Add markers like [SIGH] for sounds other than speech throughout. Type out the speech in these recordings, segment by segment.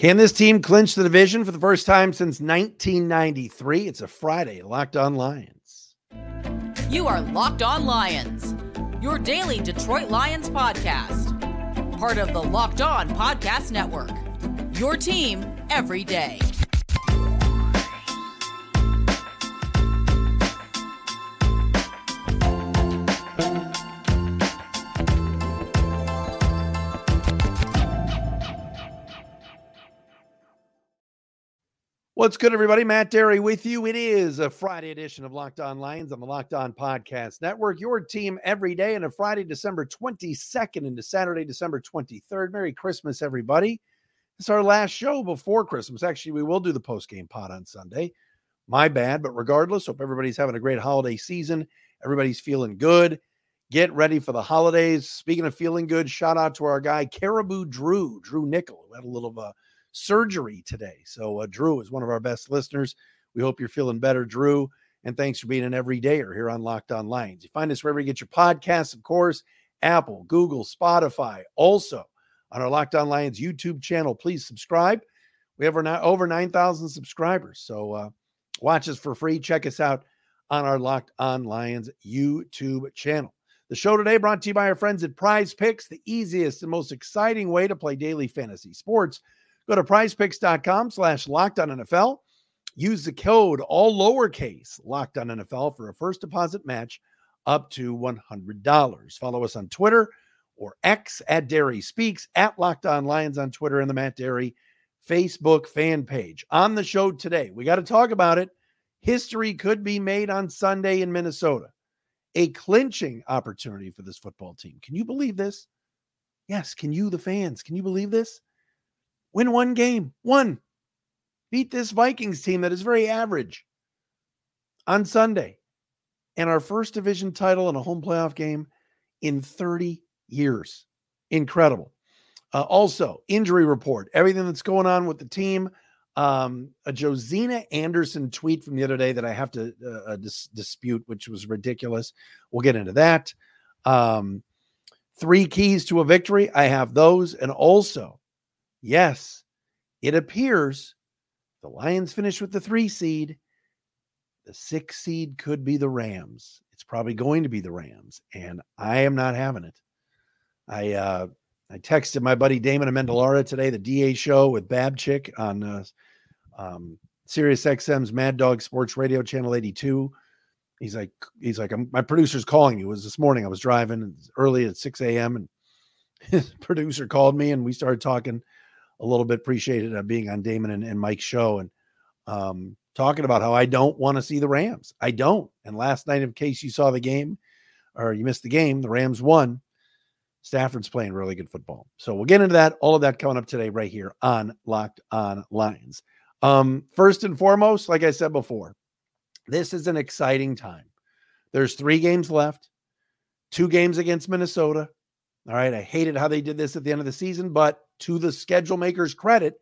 Can this team clinch the division for the first time since 1993? It's a Friday. Locked on Lions. You are Locked on Lions, your daily Detroit Lions podcast. Part of the Locked On Podcast Network. Your team every day. What's good, everybody? Matt Dery with you. It is a Friday edition of Locked On Lions on the Locked On Podcast Network. Your team every day on a Friday, December 22nd into Saturday, December 23rd. Merry Christmas, everybody. It's our last show before Christmas. Actually, we will do the post game pod on Sunday. My bad, but regardless, hope everybody's having a great holiday season. Everybody's feeling good. Get ready for the holidays. Speaking of feeling good, shout out to our guy, Caribou Drew, Drew Nickel, who had a little of a surgery today. So, uh, Drew is one of our best listeners. We hope you're feeling better, Drew. And thanks for being an everydayer here on Locked On Lions. You find us wherever you get your podcasts, of course, Apple, Google, Spotify. Also on our Locked On Lions YouTube channel, please subscribe. We have over 9,000 subscribers. So uh, watch us for free. Check us out on our Locked On Lions YouTube channel. The show today brought to you by our friends at Prize Picks, the easiest and most exciting way to play daily fantasy sports. Go to prizepicks.com slash locked on NFL. Use the code all lowercase locked on NFL for a first deposit match up to $100. Follow us on Twitter or X at Dery Speaks, at Locked On Lions on Twitter, and the Matt Dery Facebook fan page. On the show today, we got to talk about it. History could be made on Sunday in Minnesota. A clinching opportunity for this football team. Can you believe this? Yes. Can you, the fans, can you believe this? Win one game. One. Beat this Vikings team that is very average on Sunday. And our first division title in a home playoff game in 30 years. Incredible. Uh, also, injury report, everything that's going on with the team. Um, a Josina Anderson tweet from the other day that I have to uh, uh dis- dispute, which was ridiculous. We'll get into that. Um, three keys to a victory. I have those. And also, Yes, it appears the Lions finish with the three seed. The six seed could be the Rams. It's probably going to be the Rams, and I am not having it. I uh, I texted my buddy Damon Amendolara today, the DA show with Babchik on uh, um, Sirius XM's Mad Dog Sports Radio Channel 82. He's like, he's like, my producer's calling you. It was this morning. I was driving early at 6 a.m. and [LAUGHS] his producer called me and we started talking a little bit. Appreciated uh, being on Damon and, and Mike's show and um, talking about how I don't want to see the Rams. I don't. And last night, in case you saw the game or you missed the game, the Rams won. Stafford's playing really good football. So we'll get into that. All of that coming up today, right here on Locked On Lions. Um, first and foremost, like I said before, this is an exciting time. There's three games left, two games against Minnesota. All right. I hated how they did this at the end of the season, but to the schedule makers' credit,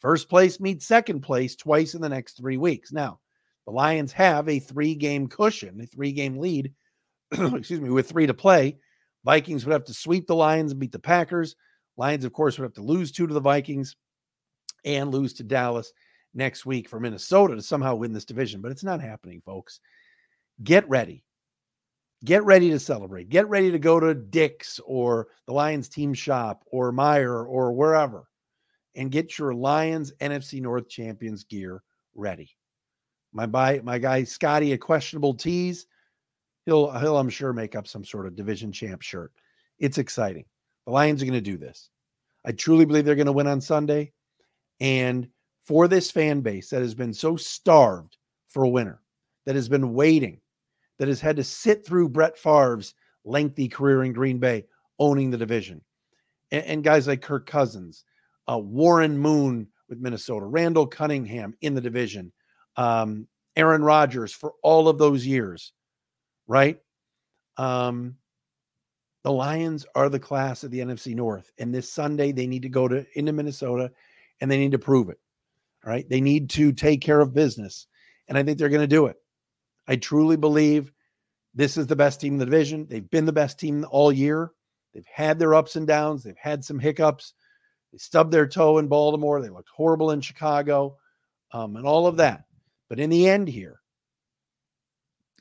first place meets second place twice in the next three weeks. Now, the Lions have a three game cushion, a three game lead, [CLEARS THROAT] excuse me, with three to play. Vikings would have to sweep the Lions and beat the Packers. Lions, of course, would have to lose two to the Vikings and lose to Dallas next week for Minnesota to somehow win this division. But it's not happening, folks. Get ready. Get ready to celebrate. Get ready to go to Dick's or the Lions team shop or Meijer or wherever and get your Lions NFC North champions gear ready. My buy, my guy Scotty, a questionable tease. He'll he'll I'm sure make up some sort of division champ shirt. It's exciting. The Lions are going to do this. I truly believe they're going to win on Sunday. And for this fan base that has been so starved for a winner, that has been waiting that has had to sit through Brett Favre's lengthy career in Green Bay, owning the division, and, and guys like Kirk Cousins, uh, Warren Moon with Minnesota, Randall Cunningham in the division, um, Aaron Rodgers for all of those years, right? Um, the Lions are the class of the NFC North, and this Sunday they need to go to into Minnesota, and they need to prove it. All right, they need to take care of business, and I think they're going to do it. I truly believe this is the best team in the division. They've been the best team all year. They've had their ups and downs. They've had some hiccups. They stubbed their toe in Baltimore. They looked horrible in Chicago, um, and all of that. But in the end, here,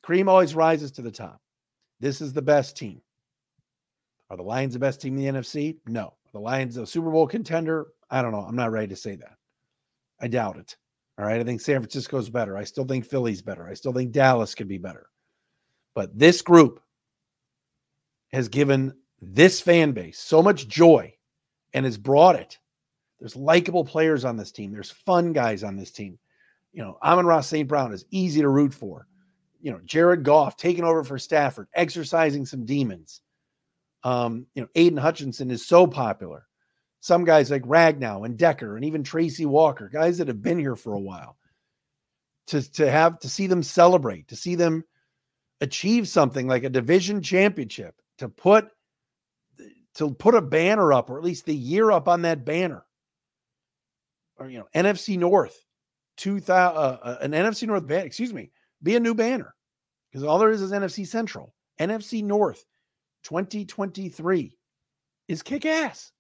cream always rises to the top. This is the best team. Are the Lions the best team in the NFC? No. Are the Lions a Super Bowl contender? I don't know. I'm not ready to say that. I doubt it. All right. I think San Francisco's better. I still think Philly's better. I still think Dallas could be better. But this group has given this fan base so much joy and has brought it. There's likable players on this team. There's fun guys on this team. You know, Amon-Ra St. Brown is easy to root for. You know, Jared Goff taking over for Stafford, exercising some demons. Um, you know, Aidan Hutchinson is so popular. Some guys like Ragnow and Decker and even Tracy Walker, guys that have been here for a while. To, to have to see them celebrate, to see them achieve something like a division championship, to put to put a banner up or at least the year up on that banner. Or you know, NFC North, 2000 uh, uh, an NFC North banner, excuse me, be a new banner. Because all there is is NFC Central. NFC North 2023 is kick ass.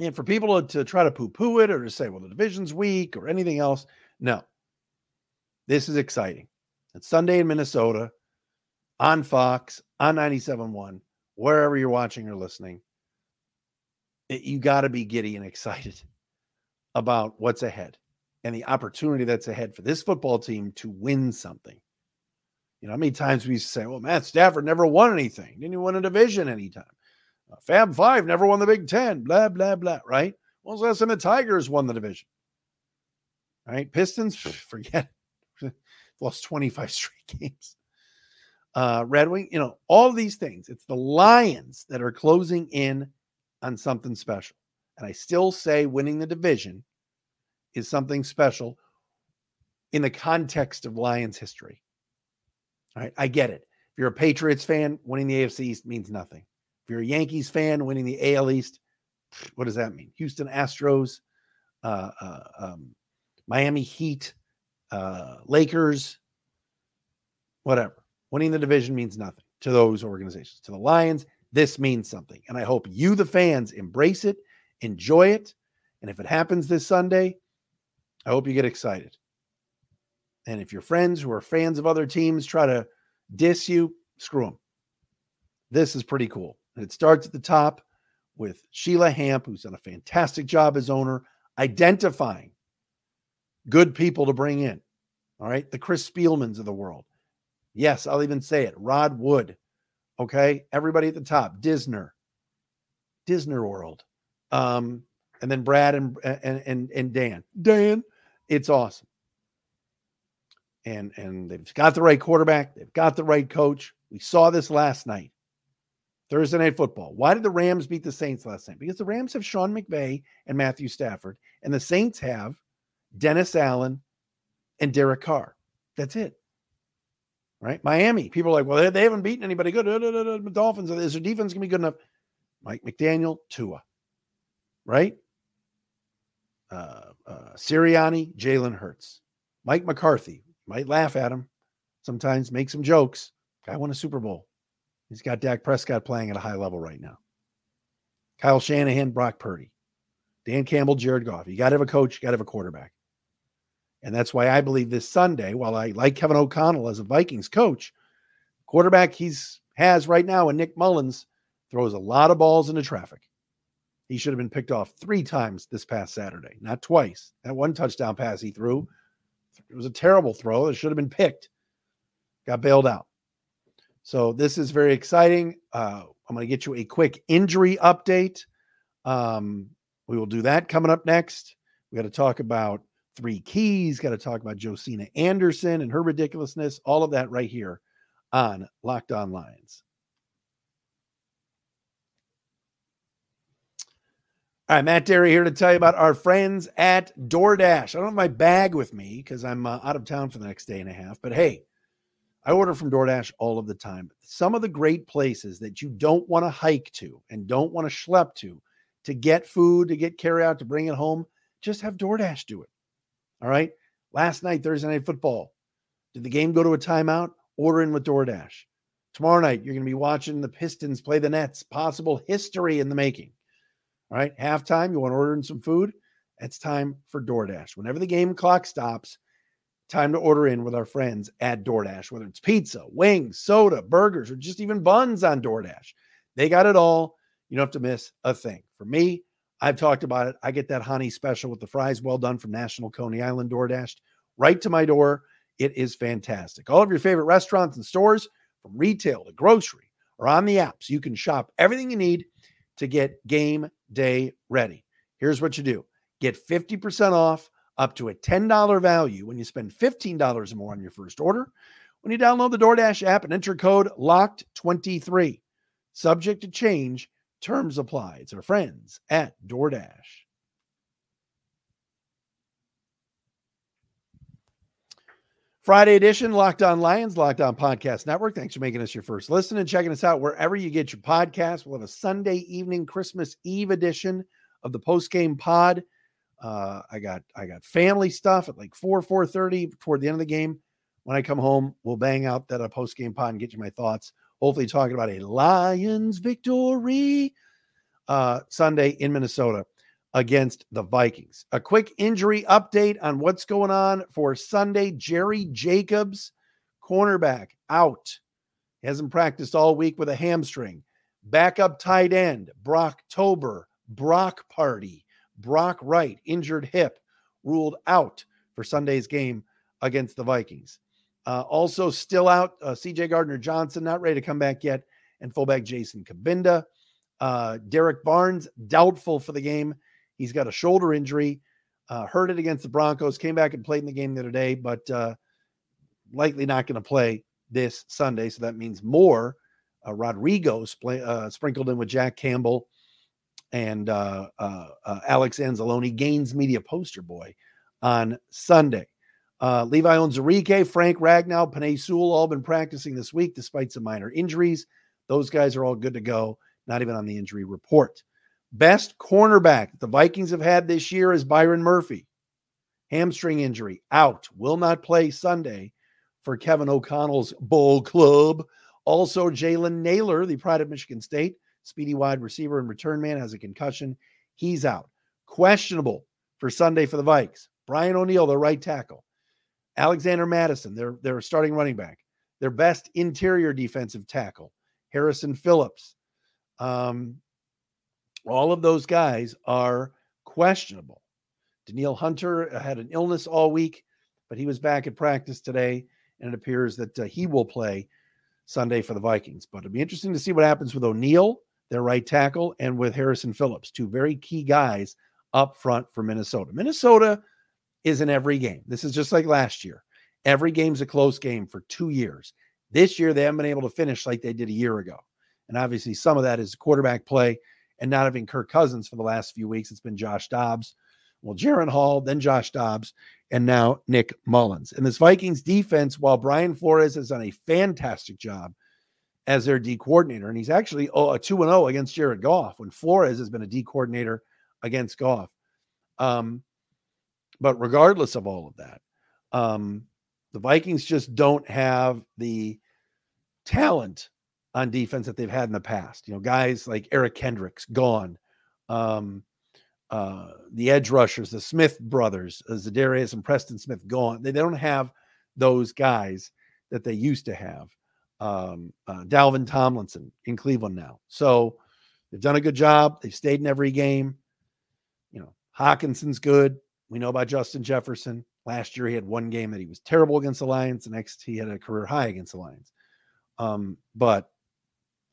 And for people to, to try to poo poo it or to say, well, the division's weak or anything else, no. This is exciting. It's Sunday in Minnesota on Fox, on 97.1, wherever you're watching or listening. It, you got to be giddy and [LAUGHS] excited about what's ahead and the opportunity that's ahead for this football team to win something. You know, how many times we used to say, well, Matt Stafford never won anything, didn't even win a division anytime. Fab Five never won the Big Ten, blah, blah, blah, right? When was the last time the Tigers won the division? Right? Pistons, [LAUGHS] forget [LAUGHS] Lost 25 straight games. Uh, Red Wing, you know, all these things. It's the Lions that are closing in on something special. And I still say winning the division is something special in the context of Lions history. All right, I get it. If you're a Patriots fan, winning the AFC East means nothing. You're a Yankees fan, winning the AL East, what does that mean? Houston Astros, uh, uh, um, Miami Heat, uh, Lakers, whatever. Winning the division means nothing to those organizations. To the Lions, this means something. And I hope you, the fans, embrace it, enjoy it. And if it happens this Sunday, I hope you get excited. And if your friends who are fans of other teams try to diss you, screw them. This is pretty cool. And it starts at the top with Sheila Hamp, who's done a fantastic job as owner, identifying good people to bring in. All right. The Chris Spielmans of the world. Yes, I'll even say it. Rod Wood. Okay. Everybody at the top. Disner. Disner World. Um, and then Brad and, and and and Dan. Dan, it's awesome. And and they've got the right quarterback. They've got the right coach. We saw this last night. Thursday night football. Why did the Rams beat the Saints last night? Because the Rams have Sean McVay and Matthew Stafford, and the Saints have Dennis Allen and Derek Carr. That's it. Right? Miami. People are like, well, they, haven't beaten anybody good. [LAUGHS] The Dolphins. Is their defense going to be good enough? Mike McDaniel, Tua. Right? Uh, uh, Sirianni, Jalen Hurts. Mike McCarthy. Might laugh at him sometimes, make some jokes. Guy won a Super Bowl. He's got Dak Prescott playing at a high level right now. Kyle Shanahan, Brock Purdy, Dan Campbell, Jared Goff. You got to have a coach, you got to have a quarterback. And that's why I believe this Sunday, while I like Kevin O'Connell as a Vikings coach, quarterback he's has right now, and Nick Mullens throws a lot of balls into traffic. He should have been picked off three times this past Saturday, not twice. That one touchdown pass he threw, it was a terrible throw. It should have been picked. Got bailed out. So this is very exciting. Uh, I'm going to get you a quick injury update. Um, we will do that coming up next. We got to talk about three keys, got to talk about Josina Anderson and her ridiculousness, all of that right here on Locked On Lions. All right, Matt Dery here to tell you about our friends at DoorDash. I don't have my bag with me because I'm uh, out of town for the next day and a half, but hey, I order from DoorDash all of the time. Some of the great places that you don't want to hike to and don't want to schlep to to get food, to get carry out, to bring it home, just have DoorDash do it. All right. Last night, Thursday night football. Did the game go to a timeout? Order in with DoorDash. Tomorrow night, you're going to be watching the Pistons play the Nets. Possible history in the making. All right. Halftime, you want to order in some food? It's time for DoorDash. Whenever the game clock stops, time to order in with our friends at DoorDash, whether it's pizza, wings, soda, burgers, or just even buns on DoorDash. They got it all. You don't have to miss a thing. For me, I've talked about it. I get that honey special with the fries well done from National Coney Island DoorDash right to my door. It is fantastic. All of your favorite restaurants and stores, from retail to grocery, are on the apps. You can shop everything you need to get game day ready. Here's what you do get 50% off up to a $10 value when you spend $15 or more on your first order. When you download the DoorDash app and enter code LOCKED23, subject to change, terms apply. It's our friends at DoorDash. Friday edition, Locked On Lions, Locked On Podcast Network. Thanks for making us your first listen and checking us out wherever you get your podcast. We'll have a Sunday evening, Christmas Eve edition of the post game pod. Uh, I got I got family stuff at like four four thirty toward the end of the game. When I come home, we'll bang out that uh, post game pod and get you my thoughts. Hopefully, talking about a Lions victory uh, Sunday in Minnesota against the Vikings. A quick injury update on what's going on for Sunday. Jerry Jacobs, cornerback, out. He hasn't practiced all week with a hamstring. Backup tight end, Brock Tober, Brock Party, Brock Wright, injured hip, ruled out for Sunday's game against the Vikings. Uh, also, still out, uh, CJ Gardner Johnson, not ready to come back yet, and fullback Jason Cabinda. Uh, Derrick Barnes, doubtful for the game He's got a shoulder injury, uh, hurt it against the Broncos, came back and played in the game the other day, but uh, likely not going to play this Sunday. So that means more uh, Rodrigo sprinkled in with Jack Campbell and uh, uh, uh, Alex Anzalone, Gaines Media poster boy on Sunday. Uh, Levi Onwuzurike, Frank Ragnow, Penei Sewell all been practicing this week despite some minor injuries. Those guys are all good to go, not even on the injury report. Best cornerback the Vikings have had this year is Byron Murphy. Hamstring injury, out, will not play Sunday for Kevin O'Connell's Bowl Club. Also, Jalen Nailor, the pride of Michigan State, speedy wide receiver and return man, has a concussion. He's out. Questionable for Sunday for the Vikes. Brian O'Neill, their right tackle. Alexander Mattison, their, their starting running back. Their best interior defensive tackle. Harrison Phillips. Um, all of those guys are questionable. Danielle Hunter had an illness all week, but he was back at practice today, and it appears that uh, he will play Sunday for the Vikings. But it'll be interesting to see what happens with O'Neill, their right tackle, and with Harrison Phillips, two very key guys up front for Minnesota. Minnesota is in every game. This is just like last year. Every game's a close game for two years. This year, they haven't been able to finish like they did a year ago. And obviously, some of that is quarterback play and not having Kirk Cousins for the last few weeks. It's been Josh Dobbs, well, Jaren Hall, then Josh Dobbs, and now Nick Mullens. And this Vikings defense, while Brian Flores has done a fantastic job as their D coordinator, and he's actually oh, a 2 0 against Jared Goff when Flores has been a D coordinator against Goff. Um, but regardless of all of that, um, the Vikings just don't have the talent on defense that they've had in the past. You know, guys like Eric Kendricks gone, um, uh, the edge rushers, the Smith brothers, uh, Za'Darius and Preston Smith gone. They, they don't have those guys that they used to have. Um, uh, Dalvin Tomlinson in Cleveland now. So they've done a good job. They've stayed in every game. You know, Hockenson's good. We know about Justin Jefferson. Last year, he had one game that he was terrible against the Lions. The next, he had a career high against the Lions. Um, but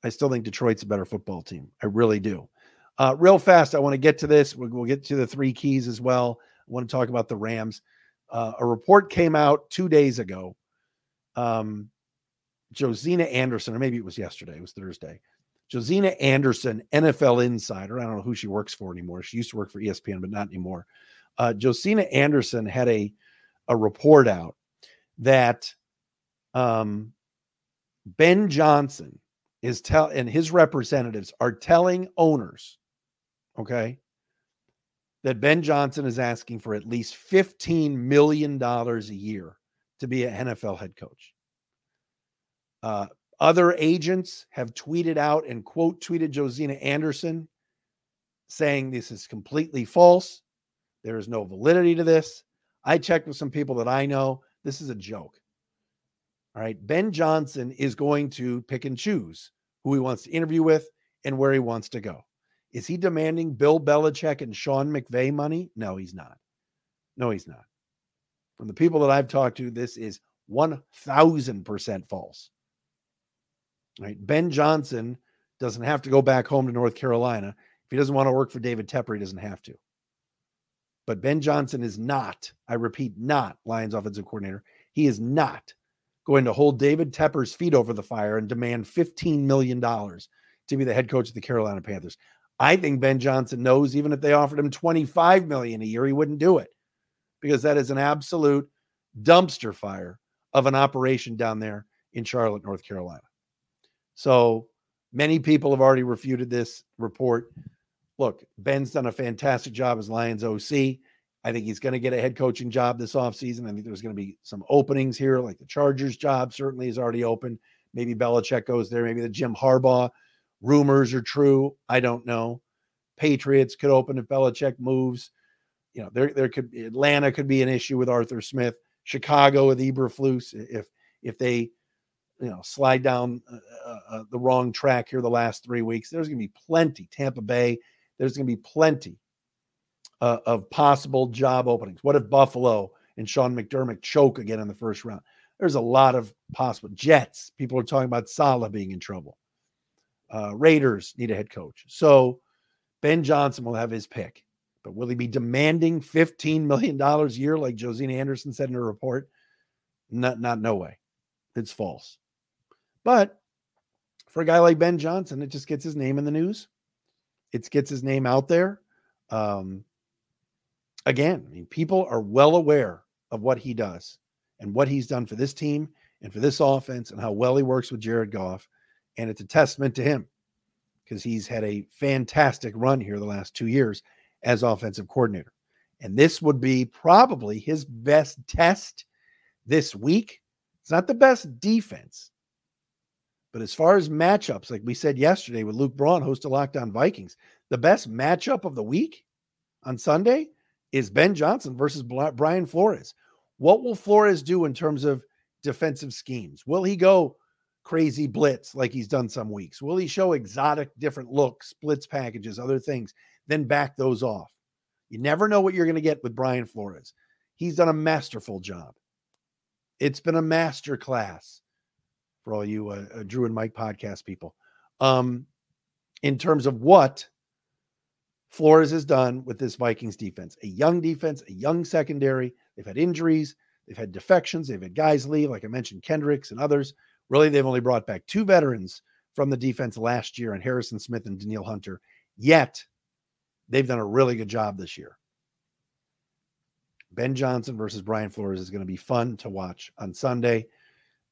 I still think Detroit's a better football team. I really do. Uh, real fast, I want to get to this. We'll, we'll, get to the three keys as well. I want to talk about the Rams. Uh, a report came out two days ago. Um, Josina Anderson, or maybe it was yesterday, it was Thursday. Josina Anderson, NFL insider. I don't know who she works for anymore. She used to work for ESPN, but not anymore. Uh, Josina Anderson had a, a report out that um, Ben Johnson is tell and his representatives are telling owners, okay, that Ben Johnson is asking for at least $15 million a year to be an NFL head coach. Uh, other agents have tweeted out and quote tweeted Josina Anderson saying this is completely false. There is no validity to this. I checked with some people that I know. This is a joke. All right. Ben Johnson is going to pick and choose who he wants to interview with and where he wants to go. Is he demanding Bill Belichick and Sean McVay money? No, he's not. No, he's not. From the people that I've talked to, this is 1000% false. Right? Ben Johnson doesn't have to go back home to North Carolina. If he doesn't want to work for David Tepper, he doesn't have to. But Ben Johnson is not, I repeat, not Lions offensive coordinator. He is not going to hold David Tepper's feet over the fire and demand $15 million to be the head coach of the Carolina Panthers. I think Ben Johnson knows even if they offered him 25 million a year, he wouldn't do it because that is an absolute dumpster fire of an operation down there in Charlotte, North Carolina. So many people have already refuted this report. Look, Ben's done a fantastic job as Lions OC. I think he's going to get a head coaching job this offseason. I think there's going to be some openings here, like the Chargers job certainly is already open. Maybe Belichick goes there. Maybe the Jim Harbaugh rumors are true. I don't know. Patriots could open if Belichick moves. You know, there there could Atlanta could be an issue with Arthur Smith. Chicago with Eberflus if if they you know slide down uh, uh, uh the wrong track here the last three weeks. There's going to be plenty. Tampa Bay. There's going to be plenty uh, of possible job openings. What if Buffalo and Sean McDermott choke again in the first round? There's a lot of possible Jets. People are talking about Saleh being in trouble. Uh, Raiders need a head coach. So Ben Johnson will have his pick. But will he be demanding $15 million a year like Josina Anderson said in her report? Not, not no way. It's false. But for a guy like Ben Johnson, it just gets his name in the news. It gets his name out there. Um, again, I mean, people are well aware of what he does and what he's done for this team and for this offense and how well he works with Jared Goff. And it's a testament to him because he's had a fantastic run here the last two years as offensive coordinator. And this would be probably his best test this week. It's not the best defense, but as far as matchups, like we said yesterday with Luke Braun, host of Locked On Vikings, the best matchup of the week on Sunday is Ben Johnson versus Brian Flores. What will Flores do in terms of defensive schemes? Will he go crazy blitz like he's done some weeks? Will he show exotic different looks, blitz packages, other things, then back those off? You never know what you're going to get with Brian Flores. He's done a masterful job. It's been a master class for all you uh, uh, Drew and Mike podcast people. Um, in terms of what Flores has done with this Vikings defense, a young defense, a young secondary. They've had injuries, they've had defections, they've had guys leave, like I mentioned, Kendricks and others. Really, they've only brought back two veterans from the defense last year and Harrison Smith and Danielle Hunter. Yet, they've done a really good job this year. Ben Johnson versus Brian Flores is going to be fun to watch on Sunday,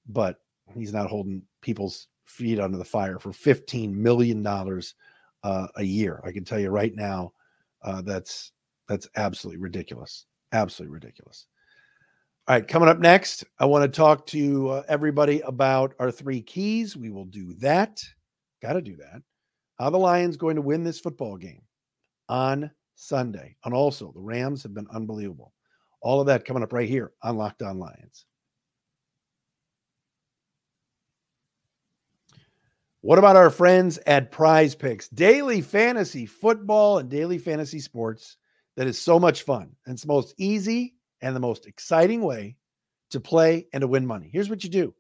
but he's not holding people's feet under the fire for $15 million uh, a year. I can tell you right now, uh, that's that's absolutely ridiculous. Absolutely ridiculous. All right, coming up next, I want to talk to uh, everybody about our three keys. We will do that. Got to do that. How the Lions going to win this football game on Sunday. And also, the Rams have been unbelievable. All of that coming up right here on Locked On Lions. What about our friends at Prize Picks? Daily fantasy football and daily fantasy sports that is so much fun. And it's the most easy and the most exciting way to play and to win money. Here's what you do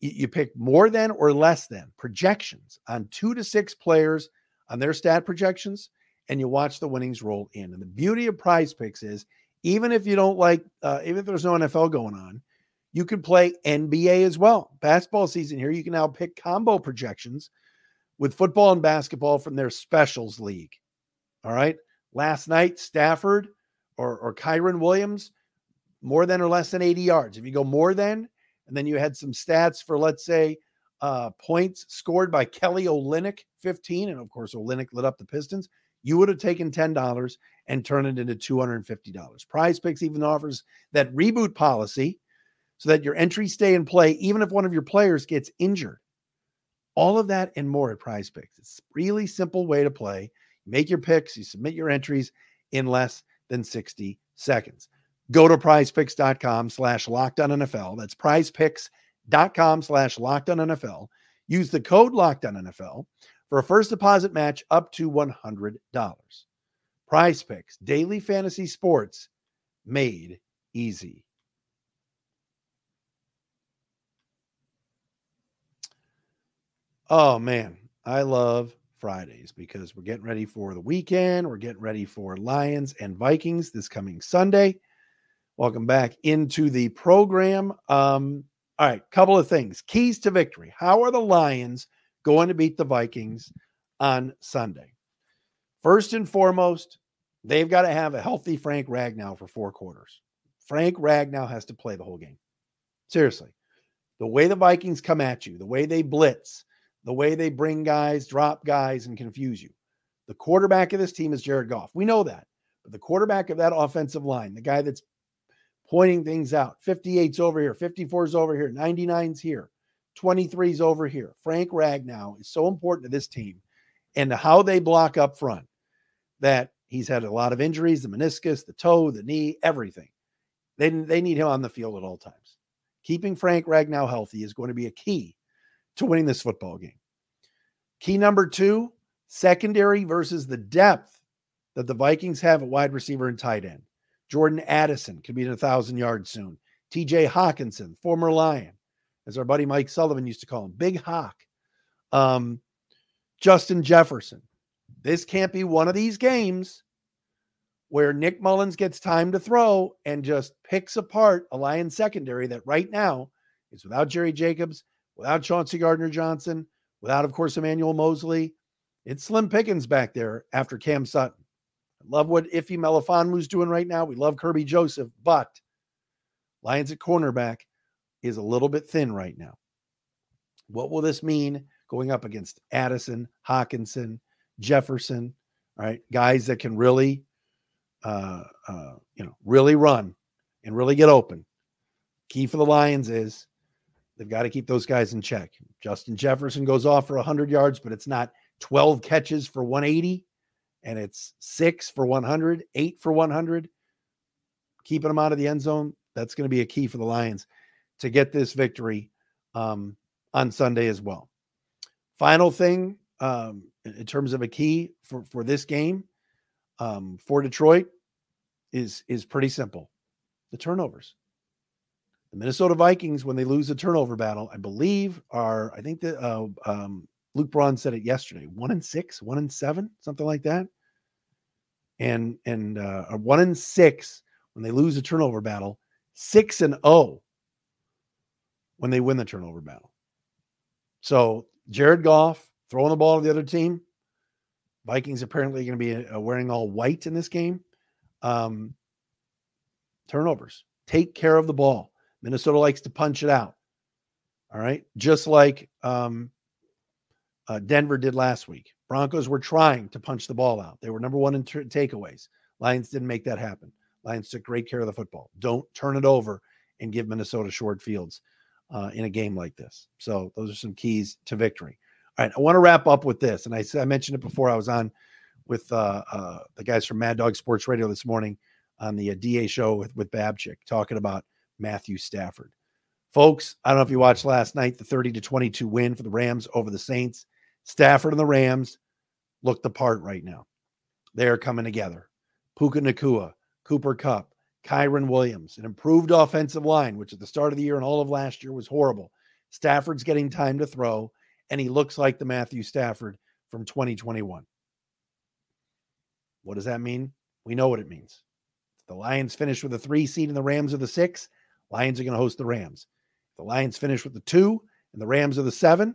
you, pick more than or less than projections on two to six players on their stat projections, and you watch the winnings roll in. And the beauty of prize picks is even if you don't like, uh, even if there's no NFL going on, you can play NBA as well. Basketball season here, you can now pick combo projections with football and basketball from their specials league. All right. Last night, Stafford or, or Kyren Williams more than or less than 80 yards. If you go more than, and then you had some stats for, let's say, uh, points scored by Kelly Olynyk, 15, and of course, Olynyk lit up the Pistons, you would have taken $10 and turned it into $250. Prize Picks even offers that reboot policy so that your entries stay in play, even if one of your players gets injured. All of that and more at Prize Picks. It's a really simple way to play make your picks, you submit your entries in less than 60 seconds. Go to prizepicks.com slash NFL. That's prizepicks.com slash NFL. Use the code NFL for a first deposit match up to $100. Prize picks, daily fantasy sports made easy. Oh man, I love Fridays because we're getting ready for the weekend. We're getting ready for Lions and Vikings this coming Sunday. Welcome back into the program. Um, all right, couple of things. Keys to victory. How are the Lions going to beat the Vikings on Sunday? First and foremost, they've got to have a healthy Frank Ragnow for four quarters. Frank Ragnow has to play the whole game. Seriously. The way the Vikings come at you, the way they blitz, the way they bring guys, drop guys, and confuse you. The quarterback of this team is Jared Goff. We know that. But the quarterback of that offensive line, the guy that's pointing things out 58's over here, 54's over here, 99's here, 23's over here. Frank Ragnow is so important to this team and how they block up front that he's had a lot of injuries the meniscus, the toe, the knee, everything. They, they need him on the field at all times. Keeping Frank Ragnow healthy is going to be a key to winning this football game. Key number two secondary versus the depth that the Vikings have at wide receiver and tight end. Jordan Addison could be in a thousand yards soon. TJ Hockenson, former Lion, as our buddy Mike Sullivan used to call him, Big Hawk. Um, Justin Jefferson. This can't be one of these games where Nick Mullens gets time to throw and just picks apart a Lion secondary that right now is without Jerry Jacobs, without Chauncey Gardner Johnson, without, of course, Emmanuel Moseley, It's slim pickings back there after Cam Sutton. I love what Ife Melifonwu's doing right now. We love Kerby Joseph, but Lions at cornerback is a little bit thin right now. What will this mean going up against Addison, Hockenson, Jefferson? All right, guys that can really, uh, uh, you know, really run and really get open. Key for the Lions is they've got to keep those guys in check. Justin Jefferson goes off for 100 yards, but it's not 12 catches for 180 and it's six for 100, eight for 100, keeping them out of the end zone. That's going to be a key for the Lions to get this victory um, on Sunday as well. Final thing um, in terms of a key for, for this game um, for Detroit is is pretty simple: the turnovers. The Minnesota Vikings, when they lose a turnover battle, I believe are I think that uh, um, Luke Braun said it yesterday. One and six, one and seven, something like that. And and uh, one and six when they lose a turnover battle. Six and oh when they win the turnover battle. So Jared Goff throwing the ball to the other team. Vikings apparently going to be uh, wearing all white in this game. Um, turnovers. Take care of the ball. Minnesota likes to punch it out. All right. Just like um, uh, Denver did last week. Broncos were trying to punch the ball out. They were number one in t- takeaways. Lions didn't make that happen. Lions took great care of the football. Don't turn it over and give Minnesota short fields uh, in a game like this. So those are some keys to victory. All right, I want to wrap up with this, and I, I mentioned it before. I was on with uh, uh, the guys from Mad Dog Sports Radio this morning on the uh, DA show with with Babchik talking about Matthew Stafford. Folks, I don't know if you watched last night the 30 to 22 win for the Rams over the Saints. Stafford and the Rams look the part right now. They are coming together. Puka Nacua, Cooper Kupp, Kyren Williams, an improved offensive line, which at the start of the year and all of last year was horrible. Stafford's getting time to throw, and he looks like the Matthew Stafford from 2021. What does that mean? We know what it means. the Lions finish with a three seed and the Rams are the six, Lions are going to host the Rams. If the Lions finish with the two and the Rams are the seven,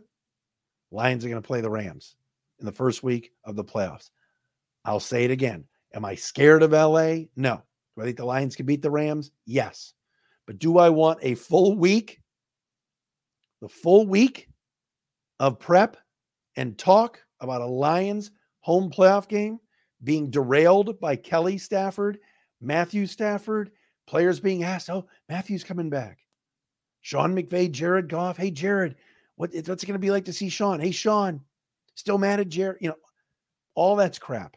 Lions are going to play the Rams in the first week of the playoffs. I'll say it again. Am I scared of LA? No. Do I think the Lions can beat the Rams? Yes. But do I want a full week, the full week of prep and talk about a Lions home playoff game being derailed by Kelly Stafford, Matthew Stafford, players being asked, oh, Matthew's coming back. Sean McVay, Jared Goff. Hey, Jared, what, what's it going to be like to see Sean? Hey, Sean, still mad at Jared? You know, all that's crap.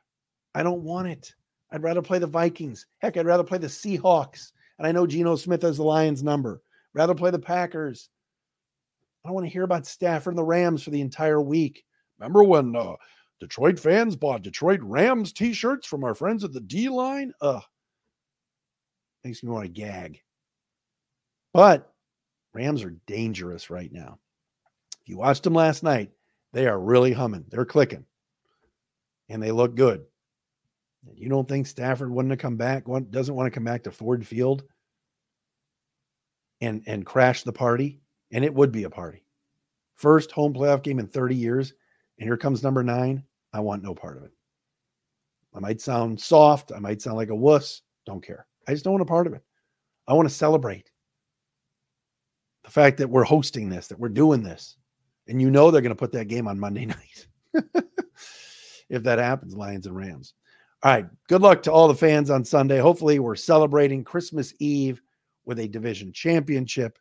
I don't want it. I'd rather play the Vikings. Heck, I'd rather play the Seahawks. And I know Geno Smith has the Lions number. Rather play the Packers. I don't want to hear about Stafford and the Rams for the entire week. Remember when uh, Detroit fans bought Detroit Rams t-shirts from our friends at the D line? Ugh. Makes me want to gag. But Rams are dangerous right now. If you watched them last night, they are really humming. They're clicking. And they look good. You don't think Stafford wouldn't have come back, doesn't want to come back to Ford Field and and crash the party? And it would be a party. First home playoff game in 30 years. And here comes number nine. I want no part of it. I might sound soft. I might sound like a wuss. Don't care. I just don't want a part of it. I want to celebrate the fact that we're hosting this, that we're doing this. And you know they're going to put that game on Monday [LAUGHS] night. if that happens, Lions and Rams. All right. Good luck to all the fans on Sunday. Hopefully, we're celebrating Christmas Eve with a division championship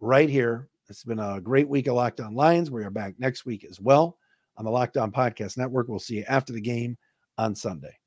right here. It's been a great week of Locked On Lions. We are back next week as well on the Locked On Podcast Network. We'll see you after the game on Sunday.